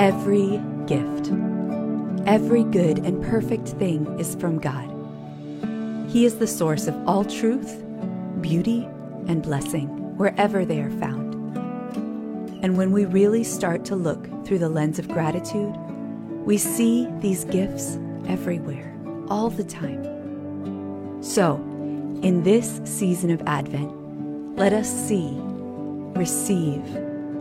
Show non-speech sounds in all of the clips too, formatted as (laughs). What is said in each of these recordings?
Every gift, every good and perfect thing is from God. He is the source of all truth, beauty, and blessing wherever they are found. And when we really start to look through the lens of gratitude, we see these gifts everywhere, all the time. So, in this season of Advent, let us see, receive,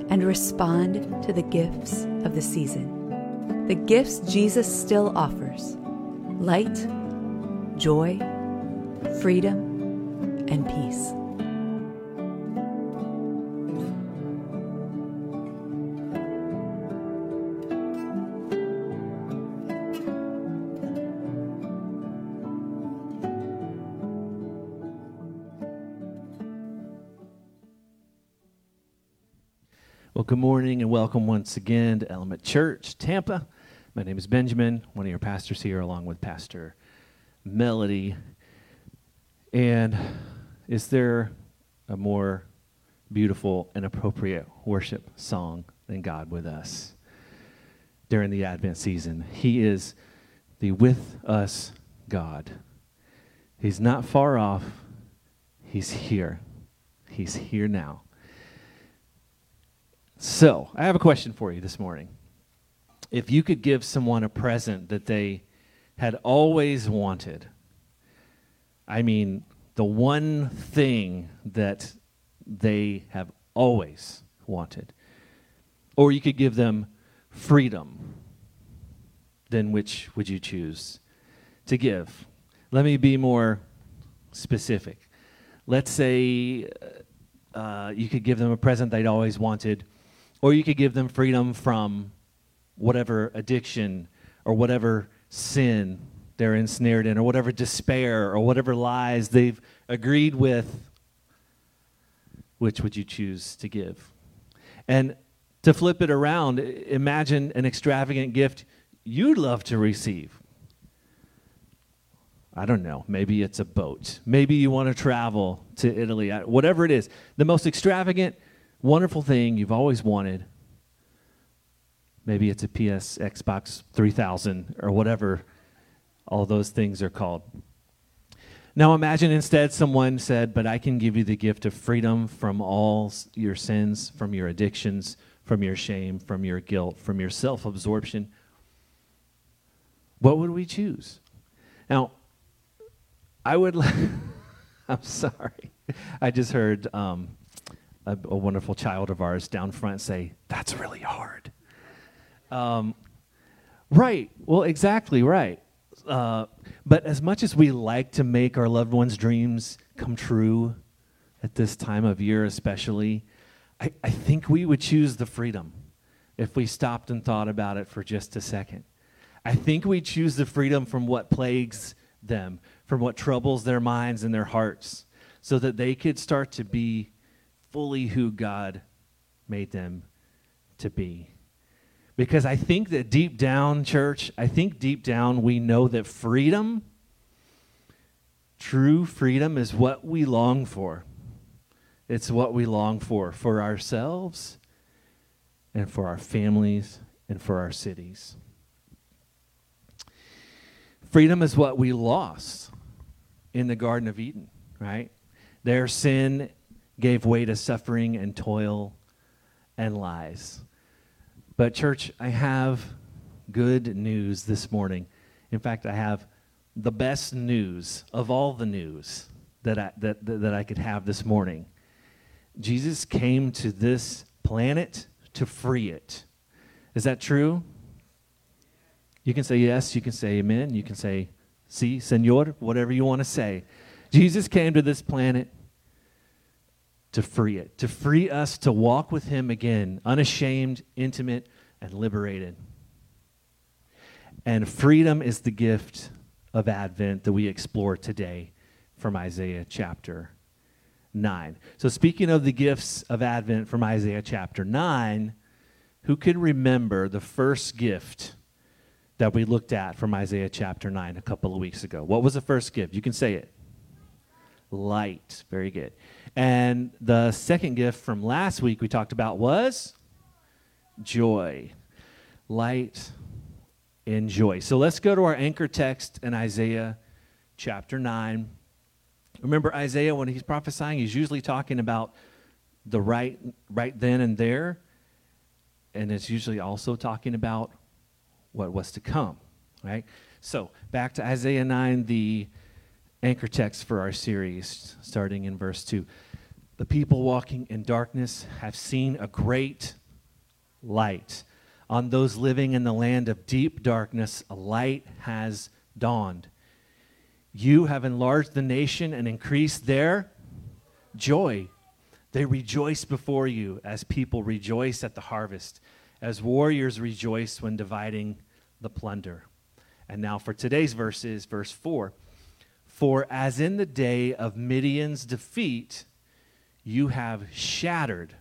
and respond to the gifts of the season. The gifts Jesus still offers light, joy, freedom, and peace. Well, good morning and welcome once again to Element Church, Tampa. My name is Benjamin, one of your pastors here, along with Pastor Melody. And is there a more beautiful and appropriate worship song than God with us during the Advent season? He is the with us God. He's not far off, He's here. He's here now. So, I have a question for you this morning. If you could give someone a present that they had always wanted, I mean, the one thing that they have always wanted, or you could give them freedom, then which would you choose to give? Let me be more specific. Let's say uh, you could give them a present they'd always wanted or you could give them freedom from whatever addiction or whatever sin they're ensnared in, or whatever despair or whatever lies they've agreed with. Which would you choose to give? And to flip it around, imagine an extravagant gift you'd love to receive. I don't know. Maybe it's a boat. Maybe you want to travel to Italy. Whatever it is, the most extravagant wonderful thing you've always wanted. Maybe it's a PS Xbox 3000 or whatever all those things are called. Now imagine instead someone said, But I can give you the gift of freedom from all your sins, from your addictions, from your shame, from your guilt, from your self absorption. What would we choose? Now, I would. (laughs) I'm sorry. I just heard um, a, a, wonderful child of ours down front say, That's really hard. Um, right. Well, exactly right. Uh, but as much as we like to make our loved ones' dreams come true at this time of year, especially, I, I think we would choose the freedom if we stopped and thought about it for just a second. I think we choose the freedom from what plagues them, from what troubles their minds and their hearts, so that they could start to be fully who God made them to be. Because I think that deep down, church, I think deep down we know that freedom, true freedom, is what we long for. It's what we long for, for ourselves and for our families and for our cities. Freedom is what we lost in the Garden of Eden, right? Their sin gave way to suffering and toil and lies. But, church, I have good news this morning. In fact, I have the best news of all the news that I, that, that, I could have this morning. Jesus came to this planet to free it. Is that true? You can say yes, you can say amen, you can say si, senor, whatever you want to say. Jesus came to this planet to free it, to free us to walk with Him again, unashamed, intimate, and liberated. And freedom is the gift of Advent that we explore today from Isaiah chapter 9. So, speaking of the gifts of Advent from Isaiah chapter 9, who can remember the first gift that we looked at from Isaiah chapter 9 a couple of weeks ago? What was the first gift? You can say it. Light. Very good. And the second gift from last week we talked about was joy. light, and joy. So let's go to our anchor text in Isaiah chapter 9. Remember Isaiah when he's prophesying, he's usually talking about the right right then and there, and it's usually also talking about what was to come, right? So, back to Isaiah 9, the anchor text for our series, starting in verse 2. The people walking in darkness have seen a great light. On those living in the land of deep darkness, a light has dawned. You have enlarged the nation and increased their joy. They rejoice before you as people rejoice at the harvest, as warriors rejoice when dividing the plunder. And now for today's verses, verse 4 For as in the day of Midian's defeat, you have shattered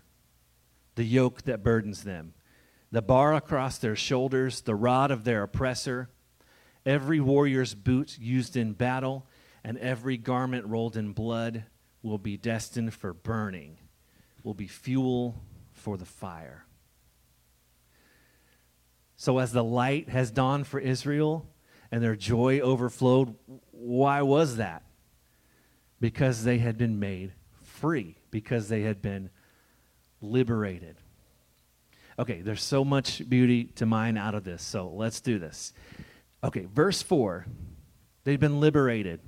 the yoke that burdens them, the bar across their shoulders, the rod of their oppressor Every warrior's boot used in battle and every garment rolled in blood will be destined for burning, will be fuel for the fire. So, as the light has dawned for Israel and their joy overflowed, why was that? Because they had been made free, because they had been liberated. Okay, there's so much beauty to mine out of this, so let's do this. Okay, verse 4. They've been liberated.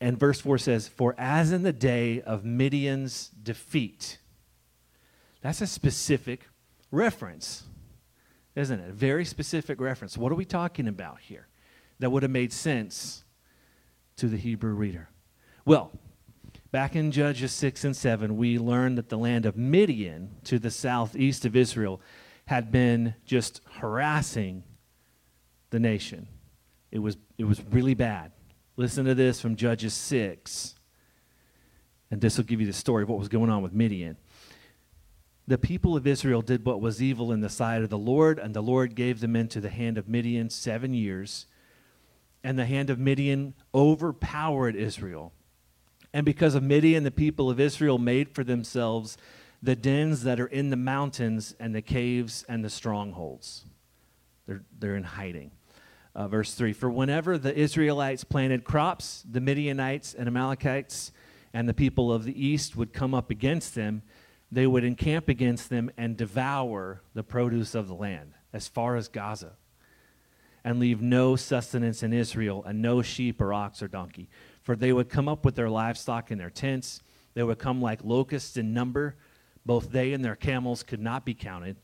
And verse 4 says, For as in the day of Midian's defeat. That's a specific reference, isn't it? A very specific reference. What are we talking about here that would have made sense to the Hebrew reader? Well, back in Judges 6 and 7, we learned that the land of Midian to the southeast of Israel had been just harassing the nation. It was, it was really bad. Listen to this from Judges 6. And this will give you the story of what was going on with Midian. The people of Israel did what was evil in the sight of the Lord, and the Lord gave them into the hand of Midian seven years. And the hand of Midian overpowered Israel. And because of Midian, the people of Israel made for themselves the dens that are in the mountains and the caves and the strongholds. They're, they're in hiding. Uh, verse 3 For whenever the Israelites planted crops, the Midianites and Amalekites and the people of the east would come up against them, they would encamp against them and devour the produce of the land as far as Gaza, and leave no sustenance in Israel, and no sheep or ox or donkey. For they would come up with their livestock in their tents. They would come like locusts in number. Both they and their camels could not be counted,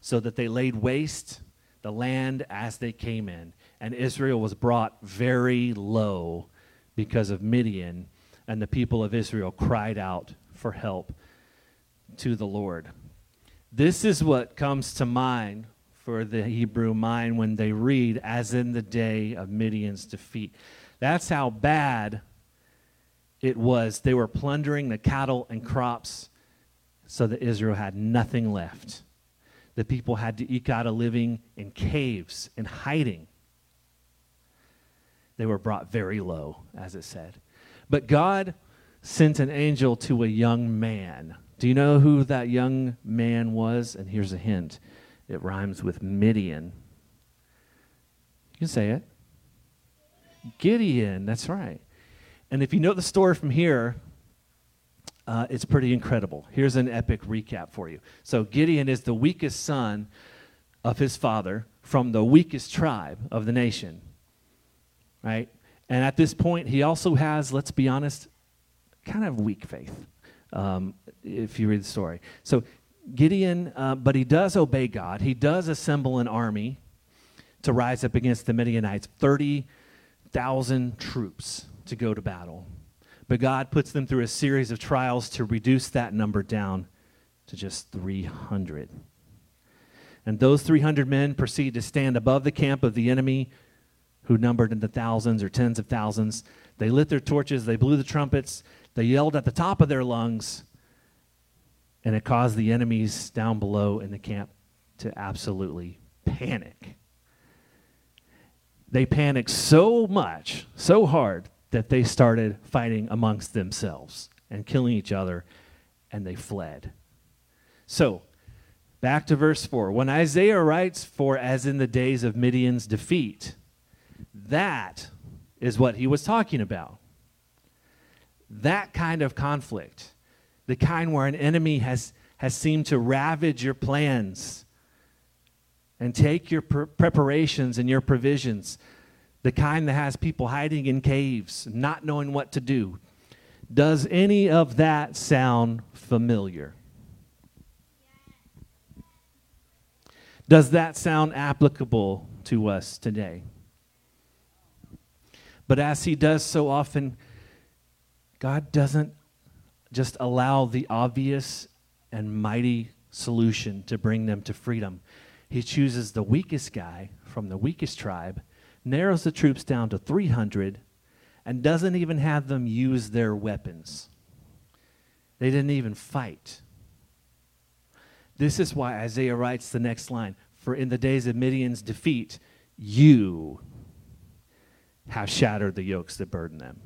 so that they laid waste the land as they came in and Israel was brought very low because of Midian, and the people of Israel cried out for help to the Lord. This is what comes to mind for the Hebrew mind when they read, as in the day of Midian's defeat. That's how bad it was. They were plundering the cattle and crops so that Israel had nothing left. The people had to eke out a living in caves and hiding. They were brought very low, as it said. But God sent an angel to a young man. Do you know who that young man was? And here's a hint it rhymes with Midian. You can say it. Gideon, that's right. And if you know the story from here, uh, it's pretty incredible. Here's an epic recap for you. So, Gideon is the weakest son of his father from the weakest tribe of the nation right? And at this point, he also has, let's be honest, kind of weak faith, um, if you read the story. So Gideon, uh, but he does obey God. He does assemble an army to rise up against the Midianites 30,000 troops to go to battle. But God puts them through a series of trials to reduce that number down to just 300. And those 300 men proceed to stand above the camp of the enemy who numbered in the thousands or tens of thousands. They lit their torches, they blew the trumpets, they yelled at the top of their lungs, and it caused the enemies down below in the camp to absolutely panic. They panicked so much, so hard, that they started fighting amongst themselves and killing each other, and they fled. So, Back to verse 4. When Isaiah writes, For as in the days of Midian's defeat, that is what he was talking about. That kind of conflict, the kind where an enemy has, has seemed to ravage your plans and take your pr- preparations and your provisions, the kind that has people hiding in caves, not knowing what to do. Does any of that sound familiar? Does that sound applicable to us today? But as he does so often, God doesn't just allow the obvious and mighty solution to bring them to freedom. He chooses the weakest guy from the weakest tribe, narrows the troops down to 300, and doesn't even have them use their weapons. They didn't even fight. This is why Isaiah writes the next line For in the days of Midian's defeat, you have shattered the yokes that burden them.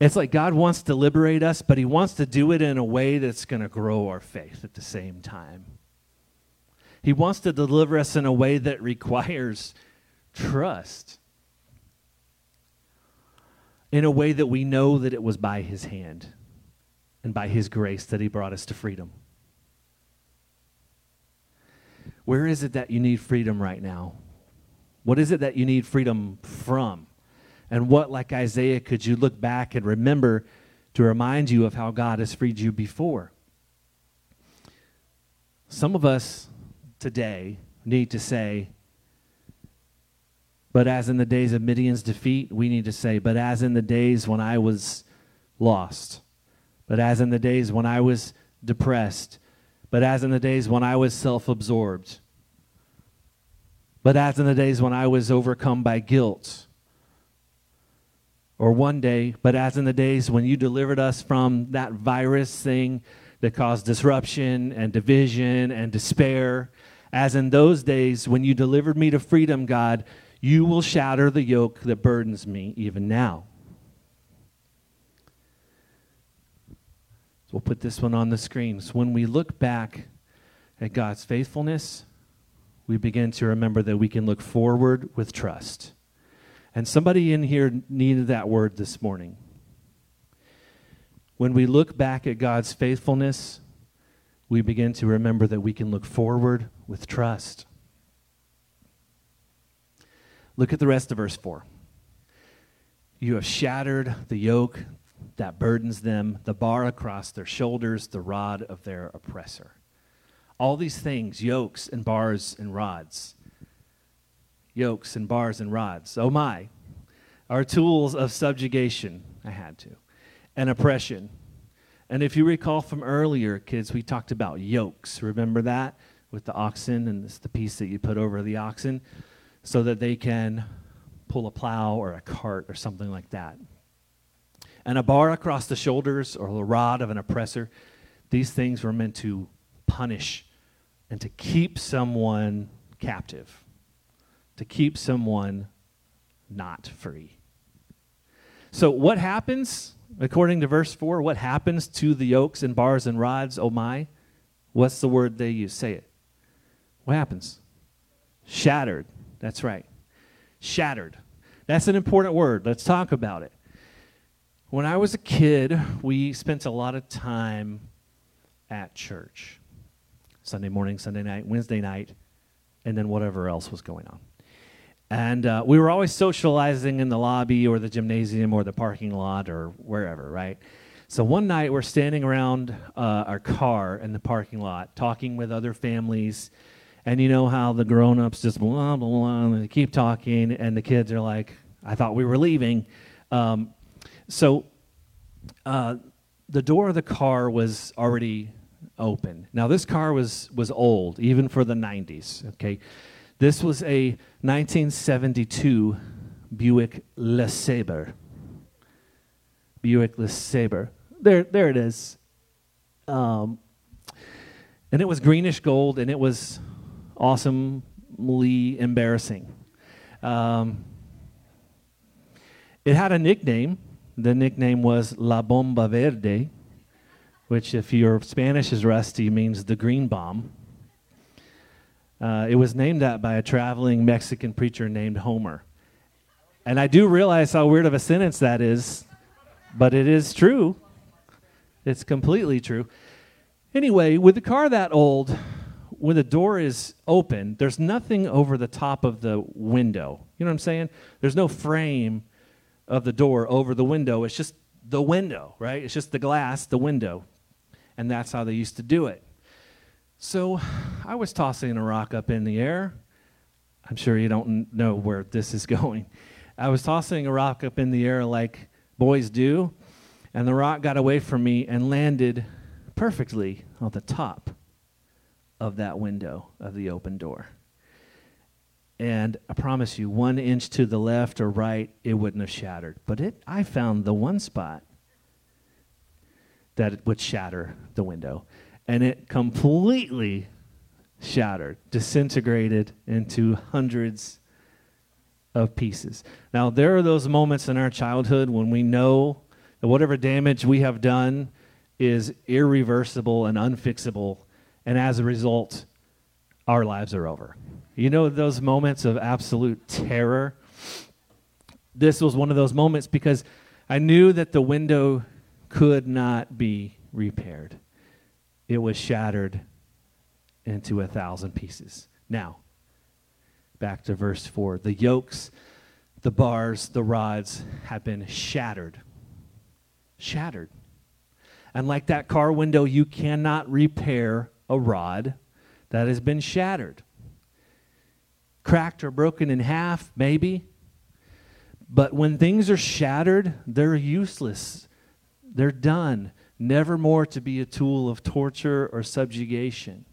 It's like God wants to liberate us, but He wants to do it in a way that's going to grow our faith at the same time. He wants to deliver us in a way that requires trust, in a way that we know that it was by His hand and by His grace that He brought us to freedom. Where is it that you need freedom right now? What is it that you need freedom from? And what, like Isaiah, could you look back and remember to remind you of how God has freed you before? Some of us today need to say, but as in the days of Midian's defeat, we need to say, but as in the days when I was lost, but as in the days when I was depressed, but as in the days when I was self absorbed, but as in the days when I was overcome by guilt, or one day, but as in the days when you delivered us from that virus thing that caused disruption and division and despair, as in those days when you delivered me to freedom, God, you will shatter the yoke that burdens me even now. So we'll put this one on the screen. So when we look back at God's faithfulness, we begin to remember that we can look forward with trust. And somebody in here needed that word this morning. When we look back at God's faithfulness, we begin to remember that we can look forward with trust. Look at the rest of verse 4. You have shattered the yoke that burdens them, the bar across their shoulders, the rod of their oppressor. All these things, yokes and bars and rods, yokes and bars and rods, oh my, are tools of subjugation. I had to. And oppression. And if you recall from earlier, kids, we talked about yokes. Remember that? With the oxen, and it's the piece that you put over the oxen so that they can pull a plow or a cart or something like that. And a bar across the shoulders or the rod of an oppressor, these things were meant to punish and to keep someone captive to keep someone not free. So, what happens, according to verse 4, what happens to the yokes and bars and rods, oh my? What's the word they use? Say it. What happens? Shattered. That's right. Shattered. That's an important word. Let's talk about it. When I was a kid, we spent a lot of time at church Sunday morning, Sunday night, Wednesday night, and then whatever else was going on. And uh, we were always socializing in the lobby or the gymnasium or the parking lot or wherever, right? So one night we're standing around uh, our car in the parking lot talking with other families. And you know how the grown ups just blah, blah, blah, and they keep talking, and the kids are like, I thought we were leaving. Um, so uh, the door of the car was already open. Now, this car was, was old, even for the 90s, okay? This was a 1972 Buick LeSabre. Buick LeSabre. There, there it is. Um, and it was greenish gold, and it was awesomely embarrassing. Um, it had a nickname. The nickname was La Bomba Verde, which, if your Spanish is rusty, means the green bomb. Uh, it was named that by a traveling Mexican preacher named Homer. And I do realize how weird of a sentence that is, but it is true. It's completely true. Anyway, with a car that old, when the door is open, there's nothing over the top of the window. You know what I'm saying? There's no frame of the door over the window. It's just the window, right? It's just the glass, the window. And that's how they used to do it. So I was tossing a rock up in the air. I'm sure you don't know where this is (laughs) going. I was tossing a rock up in the air like boys do, and the rock got away from me and landed perfectly on the top of that window of the open door. And I promise you, one inch to the left or right, it wouldn't have shattered. But it, I found the one spot that would shatter the window. And it completely shattered, disintegrated into hundreds of pieces. Now, there are those moments in our childhood when we know that whatever damage we have done is irreversible and unfixable, and as a result, our lives are over. You know, those moments of absolute terror? This was one of those moments because I knew that the window could not be repaired, it was shattered into a thousand pieces. Now, back to verse 4. The yokes, the bars, the rods have been shattered. Shattered. And like that car window, you cannot repair a rod that has been shattered. Cracked or broken in half, maybe. But when things are shattered, they're useless. They're done, never more to be a tool of torture or subjugation.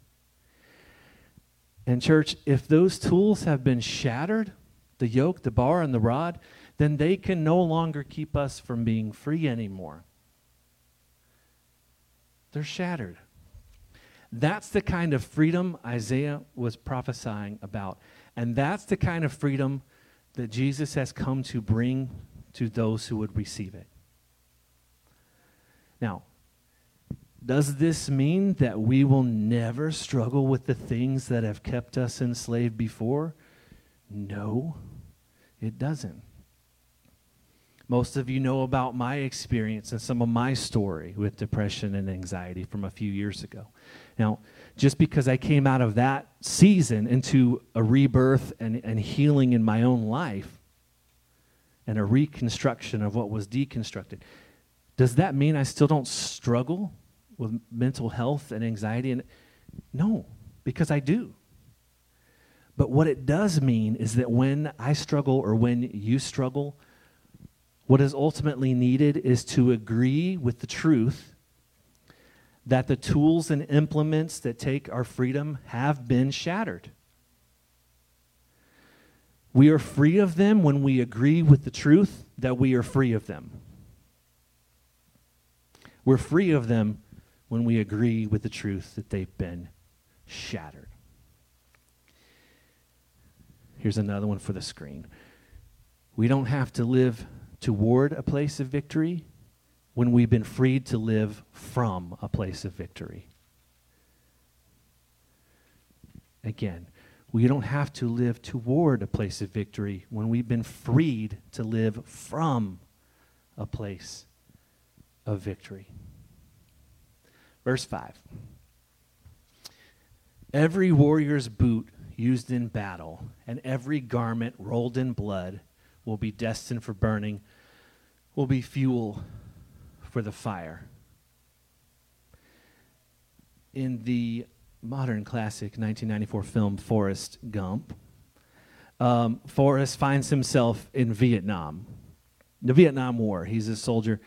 And, church, if those tools have been shattered, the yoke, the bar, and the rod, then they can no longer keep us from being free anymore. They're shattered. That's the kind of freedom Isaiah was prophesying about. And that's the kind of freedom that Jesus has come to bring to those who would receive it. Now, does this mean that we will never struggle with the things that have kept us enslaved before? No, it doesn't. Most of you know about my experience and some of my story with depression and anxiety from a few years ago. Now, just because I came out of that season into a rebirth and, and healing in my own life and a reconstruction of what was deconstructed, does that mean I still don't struggle with mental health and anxiety? And no, because I do. But what it does mean is that when I struggle or when you struggle, what is ultimately needed is to agree with the truth that the tools and implements that take our freedom have been shattered. We are free of them when we agree with the truth that we are free of them. We're free of them when we agree with the truth that they've been shattered. Here's another one for the screen. We don't have to live toward a place of victory when we've been freed to live from a place of victory. Again, we don't have to live toward a place of victory when we've been freed to live from a place of victory. Verse 5 Every warrior's boot used in battle and every garment rolled in blood will be destined for burning, will be fuel for the fire. In the modern classic 1994 film Forrest Gump, um, Forrest finds himself in Vietnam, the Vietnam War. He's a soldier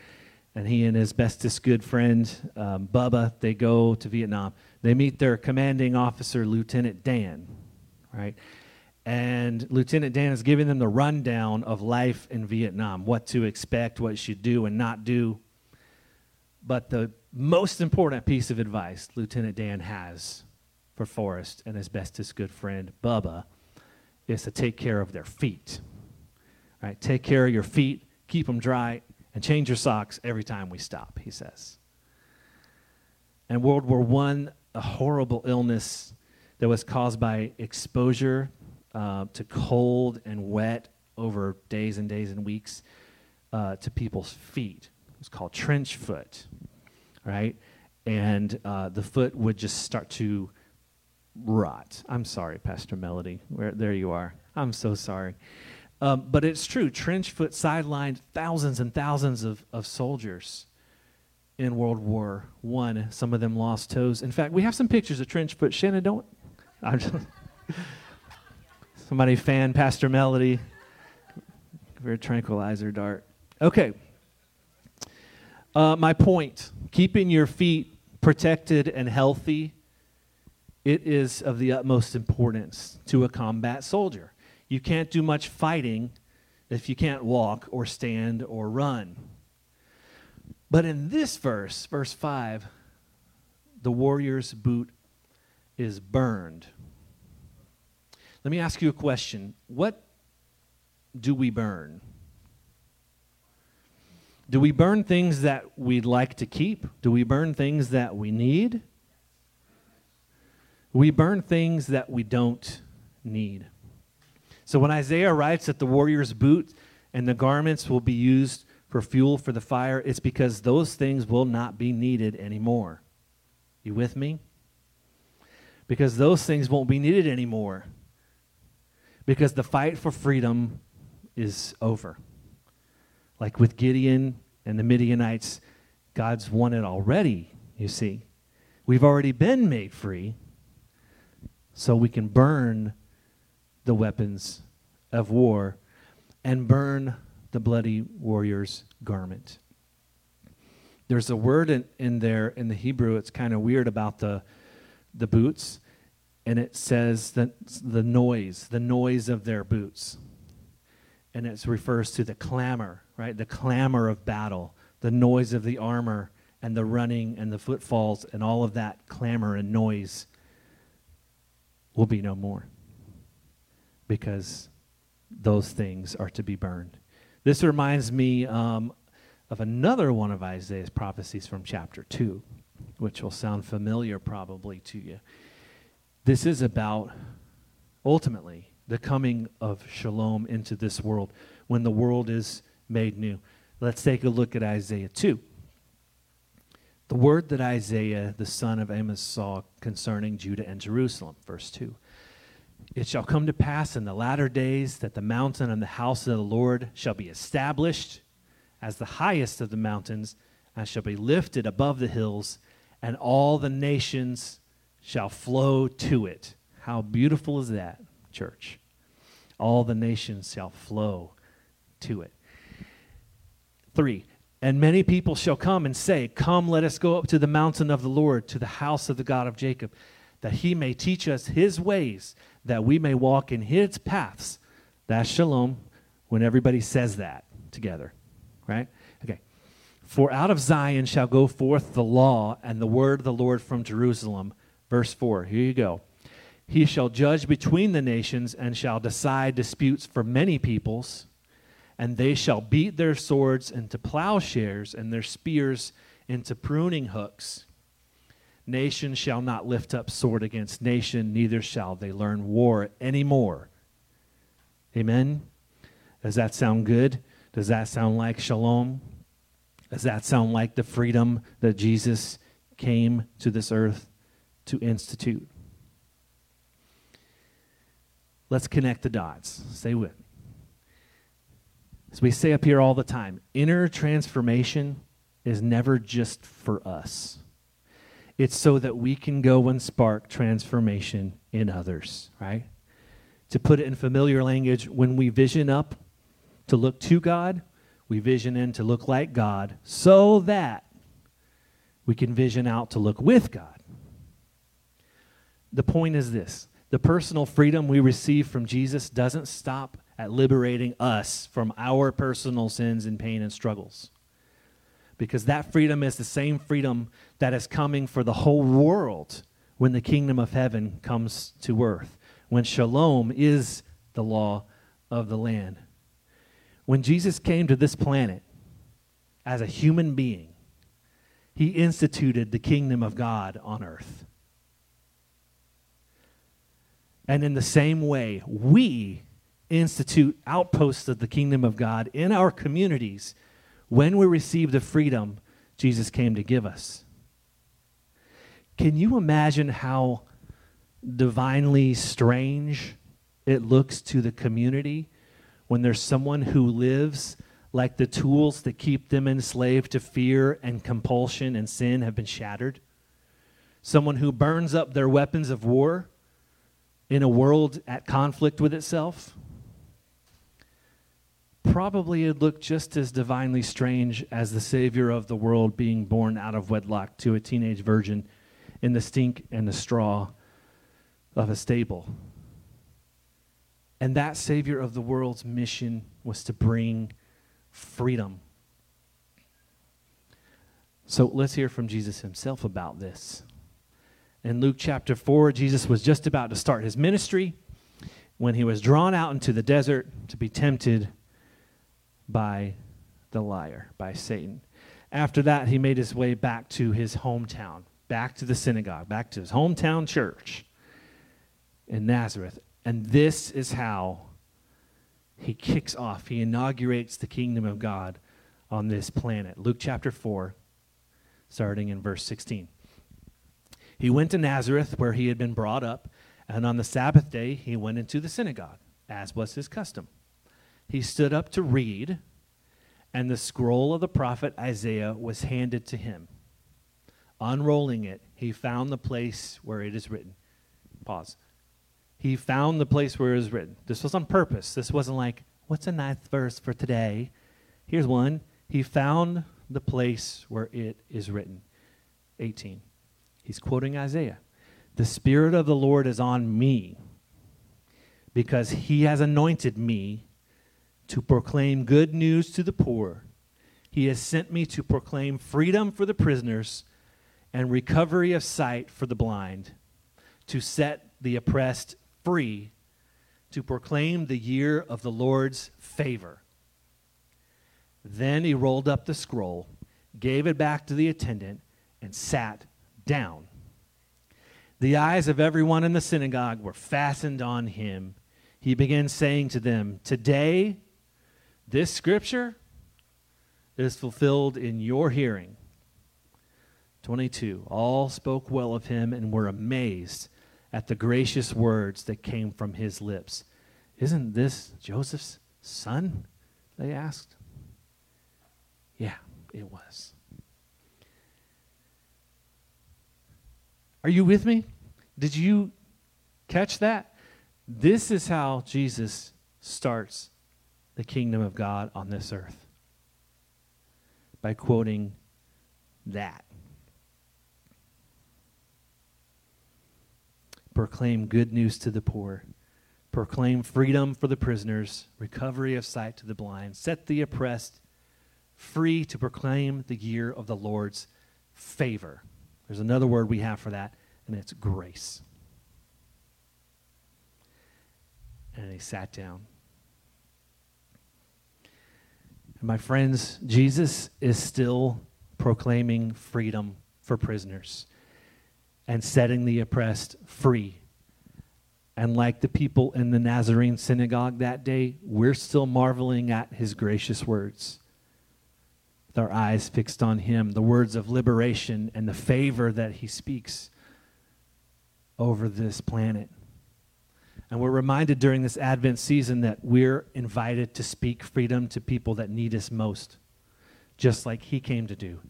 and he and his bestest good friend um, Bubba they go to Vietnam. They meet their commanding officer, Lieutenant Dan, right? And Lieutenant Dan is giving them the rundown of life in Vietnam, what to expect, what you should do and not do. But the most important piece of advice Lieutenant Dan has for Forrest and his bestest good friend Bubba is to take care of their feet. Right? Take care of your feet, keep them dry, and change your socks every time we stop, he says. And World War I, a horrible illness that was caused by exposure uh, to cold and wet over days and days and weeks uh, to people's feet. It was called trench foot, right? And uh, the foot would just start to rot. I'm sorry, Pastor Melody. Where, there you are. I'm so sorry. Um, but it's true. Trench foot sidelined thousands and thousands of, of soldiers in World War One. Some of them lost toes. In fact, we have some pictures of trench foot. Shannon, don't. I'm just, (laughs) somebody fan Pastor Melody. Very tranquilizer dart. Okay. Uh, my point keeping your feet protected and healthy, it is of the utmost importance to a combat soldier. You can't do much fighting if you can't walk or stand or run. But in this verse, verse 5, the warrior's boot is burned. Let me ask you a question. What do we burn? Do we burn things that we'd like to keep? Do we burn things that we need? We burn things that we don't need. So when Isaiah writes that the warrior's boot and the garments will be used for fuel for the fire, it's because those things will not be needed anymore. You with me? Because those things won't be needed anymore. Because the fight for freedom is over. Like with Gideon and the Midianites, God's won it already, you see. We've already been made free, so we can burn the weapons of war and burn the bloody warrior's garment. There's a word in, in there in the Hebrew, it's kind of weird about the, the boots, and it says that the noise, the noise of their boots. And it refers to the clamor, right? The clamor of battle, the noise of the armor, and the running and the footfalls, and all of that clamor and noise will be no more because those things are to be burned. This reminds me um, of another one of Isaiah's prophecies from chapter 2, which will sound familiar probably to you. This is about ultimately the coming of shalom into this world when the world is made new. Let's take a look at Isaiah 2. The word that Isaiah, the son of Amos, saw concerning Judah and Jerusalem, verse 2. It shall come to pass in the latter days that the mountain and the house of the Lord shall be established as the highest of the mountains, and shall be lifted above the hills, and all the nations shall flow to it. How beautiful is that, church? All the nations shall flow to it. Three, and many people shall come and say, Come, let us go up to the mountain of the Lord, to the house of the God of Jacob, that he may teach us his ways that we may walk in his paths. That's shalom when everybody says that together, right? Okay. For out of Zion shall go forth the law and the word of the Lord from Jerusalem. Verse 4. Here you go. He shall judge between the nations and shall decide disputes for many peoples, and they shall beat their swords into plowshares and their spears into pruning hooks. Nation shall not lift up sword against nation, neither shall they learn war anymore. Amen? Does that sound good? Does that sound like shalom? Does that sound like the freedom that Jesus came to this earth to institute? Let's connect the dots. Stay with. As we say up here all the time, inner transformation is never just for us. It's so that we can go and spark transformation in others, right? To put it in familiar language, when we vision up to look to God, we vision in to look like God so that we can vision out to look with God. The point is this the personal freedom we receive from Jesus doesn't stop at liberating us from our personal sins and pain and struggles because that freedom is the same freedom that is coming for the whole world when the kingdom of heaven comes to earth, when shalom is the law of the land. When Jesus came to this planet as a human being, he instituted the kingdom of God on earth. And in the same way, we institute outposts of the kingdom of God in our communities when we receive the freedom Jesus came to give us. Can you imagine how divinely strange it looks to the community when there's someone who lives like the tools that keep them enslaved to fear and compulsion and sin have been shattered? Someone who burns up their weapons of war in a world at conflict with itself? Probably it looked just as divinely strange as the Savior of the world being born out of wedlock to a teenage virgin in the stink and the straw of a stable. And that Savior of the world's mission was to bring freedom. So let's hear from Jesus himself about this. In Luke chapter 4, Jesus was just about to start his ministry when he was drawn out into the desert to be tempted by the liar, by Satan. After that, he made his way back to his hometown, back to the synagogue, back to his hometown church in Nazareth. And this is how he kicks off, he inaugurates the kingdom of God on this planet. Luke chapter 4, starting in verse 16. He went to Nazareth, where he had been brought up, and on the Sabbath day he went into the synagogue, as was his custom. He stood up to read, and the scroll of the prophet Isaiah was handed to him. Unrolling it, he found the place where it is written. Pause. He found the place where it is written. This was on purpose. This wasn't like, what's a ninth verse for today? Here's one. He found the place where it is written. 18. He's quoting Isaiah. The Spirit of the Lord is on me because he has anointed me to proclaim good news to the poor. He has sent me to proclaim freedom for the prisoners and recovery of sight for the blind, to set the oppressed free, to proclaim the year of the Lord's favor. Then he rolled up the scroll, gave it back to the attendant, and sat down. The eyes of everyone in the synagogue were fastened on him. He began saying to them, Today, this scripture is fulfilled in your hearing. 22. All spoke well of him and were amazed at the gracious words that came from his lips. Isn't this Joseph's son? They asked. Yeah, it was. Are you with me? Did you catch that? This is how Jesus starts the kingdom of God on this earth by quoting that. Proclaim good news to the poor. Proclaim freedom for the prisoners, recovery of sight to the blind, set the oppressed free to proclaim the year of the Lord's favor. There's another word we have for that, and it's grace. And he sat down. And my friends, Jesus is still proclaiming freedom for prisoners and setting the oppressed free. And like the people in the Nazarene synagogue that day, we're still marveling at his gracious words with our eyes fixed on Him, the words of liberation and the favor that He speaks over this planet. And we're reminded during this Advent season that we're invited to speak freedom to people that need us most, just like He came to do.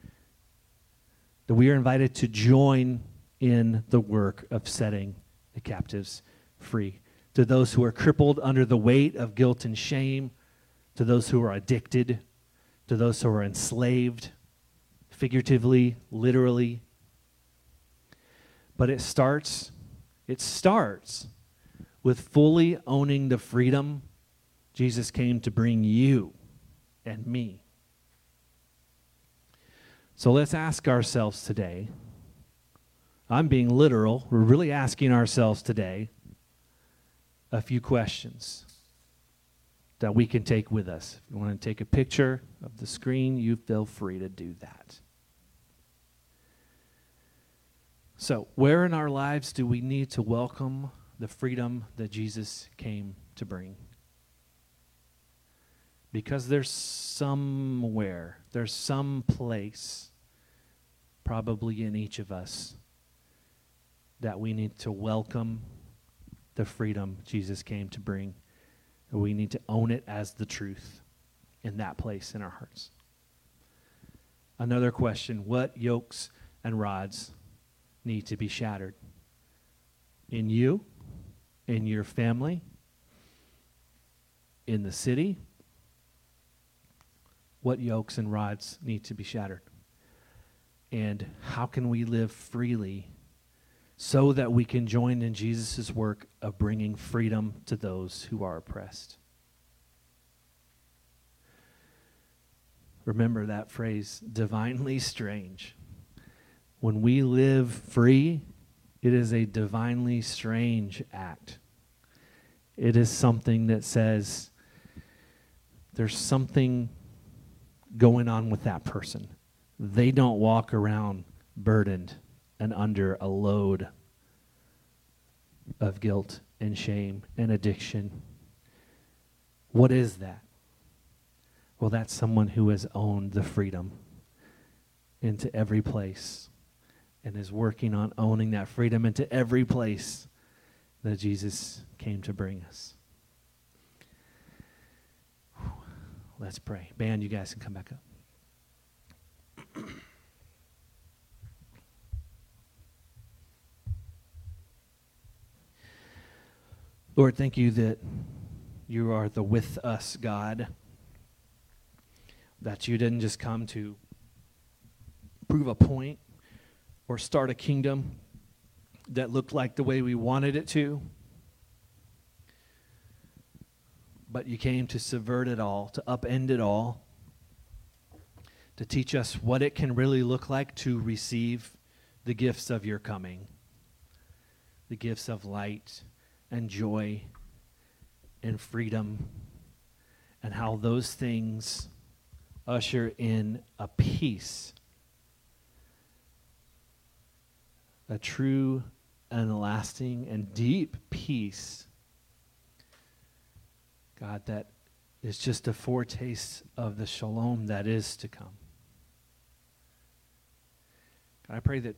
That we are invited to join in the work of setting the captives free. To those who are crippled under the weight of guilt and shame, to those who are addicted, to those who are enslaved, figuratively, literally. But it starts, it starts with fully owning the freedom Jesus came to bring you and me. So let's ask ourselves today. I'm being literal. We're really asking ourselves today a few questions that we can take with us. If you want to take a picture of the screen, you feel free to do that. So, where in our lives do we need to welcome the freedom that Jesus came to bring? Because there's somewhere, there's some place, probably in each of us, that we need to welcome the freedom Jesus came to bring. We need to own it as the truth in that place in our hearts. Another question What yokes and rods need to be shattered in you, in your family, in the city. What yokes and rods need to be shattered? And how can we live freely so that we can join in Jesus' work of bringing freedom to those who are oppressed? Remember that phrase, divinely strange. When we live free, it is a divinely strange act. It is something that says there's something going on with that person. They don't walk around burdened and under a load of guilt and shame and addiction. What is that? Well, that's someone who has owned the freedom into every place and is working on owning that freedom into every place that Jesus came to bring us. Let's pray. Band, you guys can come back up. Lord, thank you that you are the with us God. That you didn't just come to prove a point or start a kingdom that looked like the way we wanted it to. But you came to subvert it all, to upend it all, to teach us what it can really look like to receive the gifts of your coming the gifts of light and joy and freedom, and how those things usher in a peace a true and lasting and deep peace. God, that is just a foretaste of the shalom that is to come. God, I pray that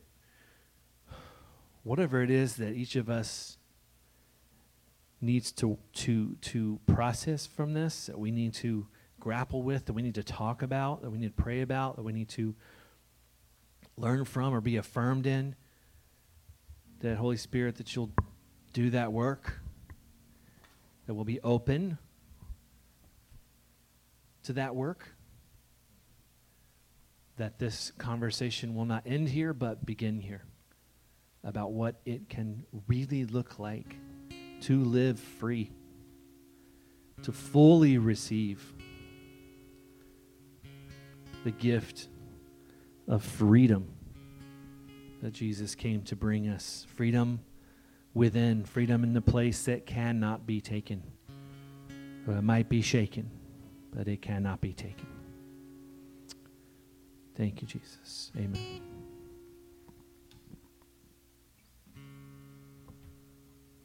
whatever it is that each of us needs to, to, to process from this, that we need to grapple with, that we need to talk about, that we need to pray about, that we need to learn from or be affirmed in, that Holy Spirit, that you'll do that work, that we'll be open to that work, that this conversation will not end here, but begin here about what it can really look like to live free, to fully receive the gift of freedom that Jesus came to bring us freedom within, freedom in the place that cannot be taken. Or it might be shaken, but it cannot be taken. Thank you, Jesus. Amen.